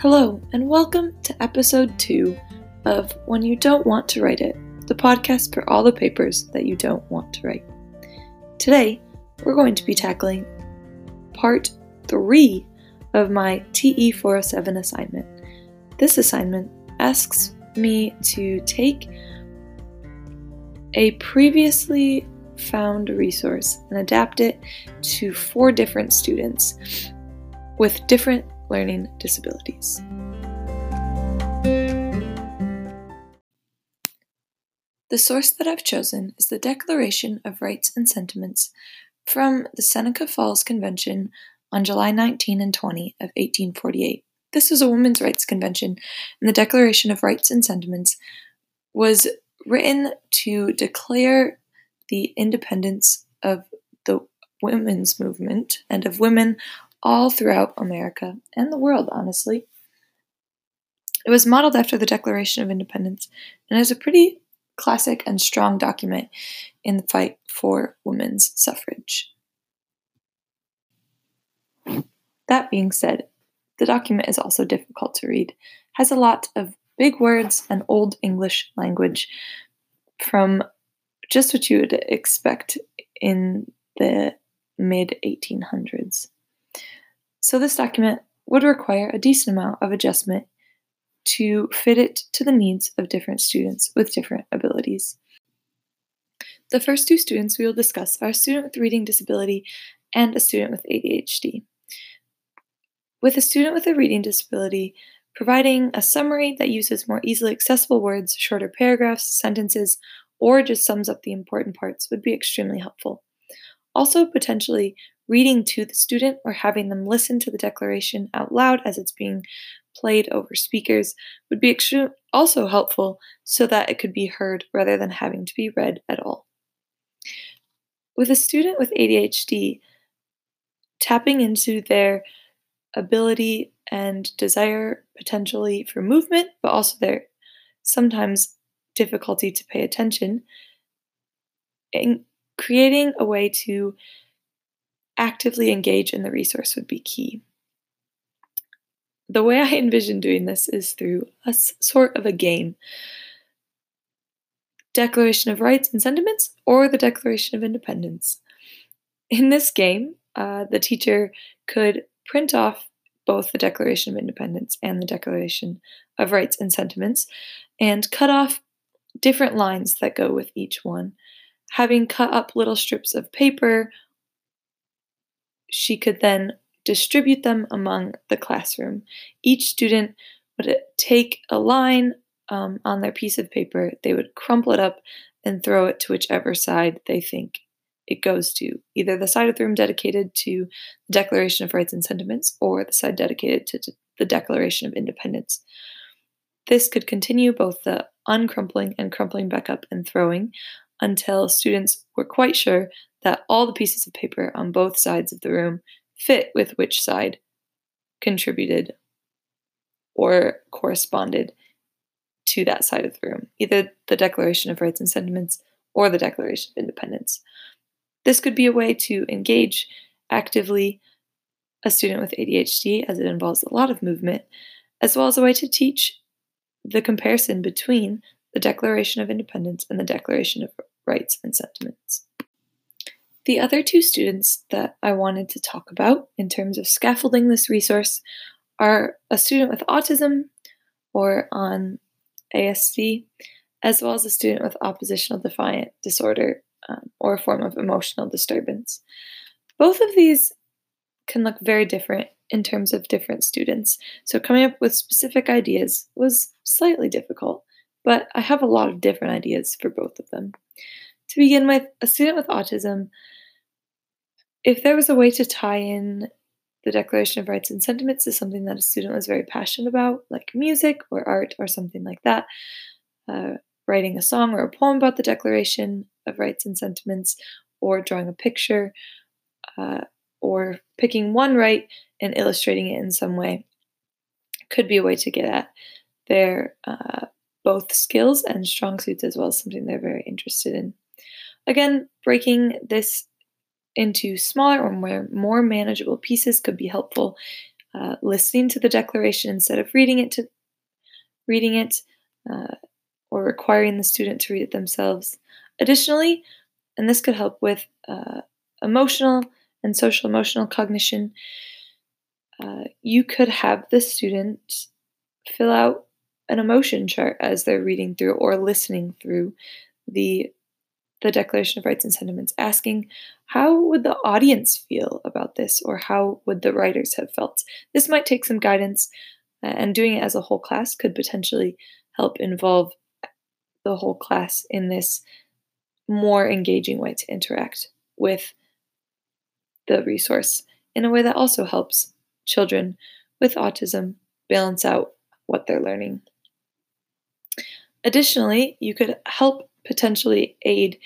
Hello, and welcome to episode two of When You Don't Want to Write It, the podcast for all the papers that you don't want to write. Today, we're going to be tackling part three of my TE 407 assignment. This assignment asks me to take a previously found resource and adapt it to four different students with different learning disabilities. The source that I've chosen is the Declaration of Rights and Sentiments from the Seneca Falls Convention on July 19 and 20 of 1848. This was a women's rights convention, and the Declaration of Rights and Sentiments was written to declare the independence of the women's movement and of women all throughout America and the world, honestly. It was modeled after the Declaration of Independence and is a pretty classic and strong document in the fight for women's suffrage. That being said, the document is also difficult to read, has a lot of big words and old English language from just what you would expect in the mid 1800s. So, this document would require a decent amount of adjustment to fit it to the needs of different students with different abilities. The first two students we will discuss are a student with reading disability and a student with ADHD. With a student with a reading disability, providing a summary that uses more easily accessible words, shorter paragraphs, sentences, or just sums up the important parts would be extremely helpful. Also, potentially reading to the student or having them listen to the declaration out loud as it's being played over speakers would be also helpful so that it could be heard rather than having to be read at all. With a student with ADHD, tapping into their ability and desire potentially for movement, but also their sometimes difficulty to pay attention, creating a way to actively engage in the resource would be key. The way I envision doing this is through a sort of a game Declaration of Rights and Sentiments or the Declaration of Independence. In this game, uh, the teacher could print off both the Declaration of Independence and the Declaration of Rights and Sentiments and cut off different lines that go with each one. Having cut up little strips of paper, she could then distribute them among the classroom. Each student would take a line um, on their piece of paper, they would crumple it up and throw it to whichever side they think it goes to either the side of the room dedicated to the Declaration of Rights and Sentiments or the side dedicated to the Declaration of Independence. This could continue both the uncrumpling and crumpling back up and throwing until students were quite sure that all the pieces of paper on both sides of the room fit with which side contributed or corresponded to that side of the room, either the Declaration of Rights and Sentiments or the Declaration of Independence. This could be a way to engage actively a student with ADHD, as it involves a lot of movement, as well as a way to teach the comparison between the Declaration of Independence and the Declaration of Rights and Sentiments. The other two students that I wanted to talk about in terms of scaffolding this resource are a student with autism or on ASD, as well as a student with oppositional defiant disorder um, or a form of emotional disturbance. Both of these can look very different in terms of different students, so coming up with specific ideas was slightly difficult, but I have a lot of different ideas for both of them. To begin with, a student with autism, if there was a way to tie in the Declaration of Rights and Sentiments to something that a student was very passionate about, like music or art or something like that, uh, writing a song or a poem about the Declaration of Rights and Sentiments, or drawing a picture, uh, or picking one right and illustrating it in some way could be a way to get at their uh, both skills and strong suits as well as something they're very interested in. Again, breaking this into smaller or more, more manageable pieces could be helpful uh, listening to the declaration instead of reading it to reading it uh, or requiring the student to read it themselves. Additionally, and this could help with uh, emotional and social emotional cognition, uh, you could have the student fill out an emotion chart as they're reading through or listening through the the Declaration of Rights and Sentiments, asking how would the audience feel about this, or how would the writers have felt? This might take some guidance, and doing it as a whole class could potentially help involve the whole class in this more engaging way to interact with the resource in a way that also helps children with autism balance out what they're learning. Additionally, you could help potentially aid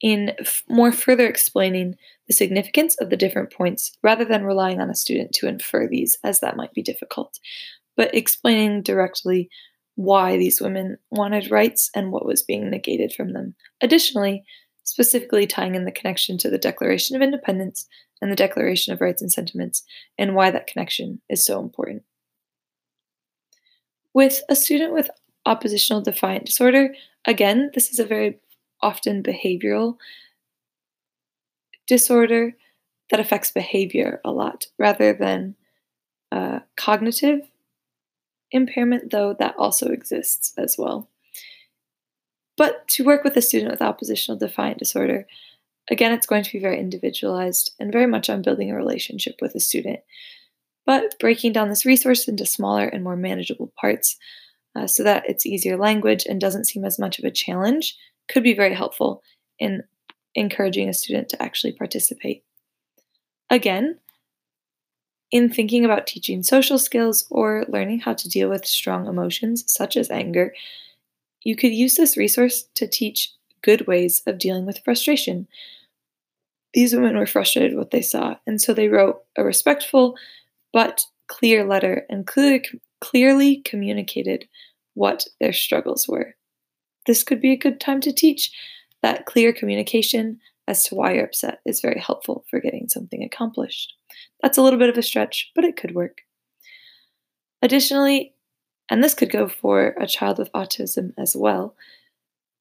in f- more further explaining the significance of the different points rather than relying on a student to infer these, as that might be difficult, but explaining directly why these women wanted rights and what was being negated from them. Additionally, specifically tying in the connection to the Declaration of Independence and the Declaration of Rights and Sentiments, and why that connection is so important. With a student with oppositional defiant disorder, again, this is a very often behavioral disorder that affects behavior a lot rather than uh, cognitive impairment, though that also exists as well. But to work with a student with oppositional defiant disorder, again, it's going to be very individualized and very much on building a relationship with a student. But breaking down this resource into smaller and more manageable parts uh, so that it's easier language and doesn't seem as much of a challenge could be very helpful in encouraging a student to actually participate. Again, in thinking about teaching social skills or learning how to deal with strong emotions such as anger, you could use this resource to teach good ways of dealing with frustration. These women were frustrated with what they saw, and so they wrote a respectful but clear letter and clearly, clearly communicated what their struggles were. This could be a good time to teach that clear communication as to why you're upset is very helpful for getting something accomplished. That's a little bit of a stretch, but it could work. Additionally, and this could go for a child with autism as well,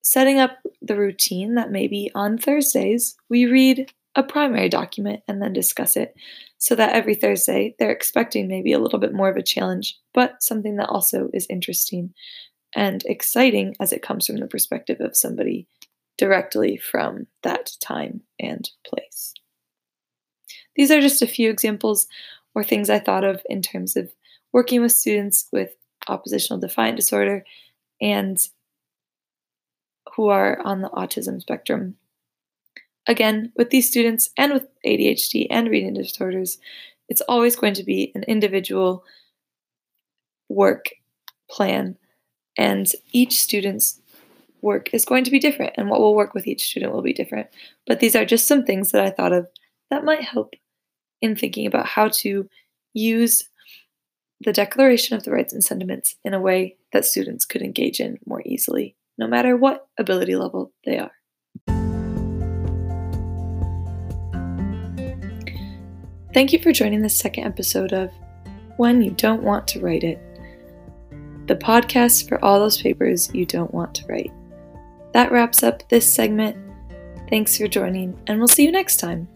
setting up the routine that maybe on Thursdays we read a primary document and then discuss it so that every Thursday they're expecting maybe a little bit more of a challenge, but something that also is interesting and exciting as it comes from the perspective of somebody directly from that time and place. These are just a few examples or things I thought of in terms of working with students with oppositional defiant disorder and who are on the autism spectrum Again, with these students and with ADHD and reading disorders, it's always going to be an individual work plan, and each student's work is going to be different, and what will work with each student will be different. But these are just some things that I thought of that might help in thinking about how to use the Declaration of the Rights and Sentiments in a way that students could engage in more easily, no matter what ability level they are. Thank you for joining the second episode of When You Don't Want to Write It, the podcast for all those papers you don't want to write. That wraps up this segment. Thanks for joining, and we'll see you next time.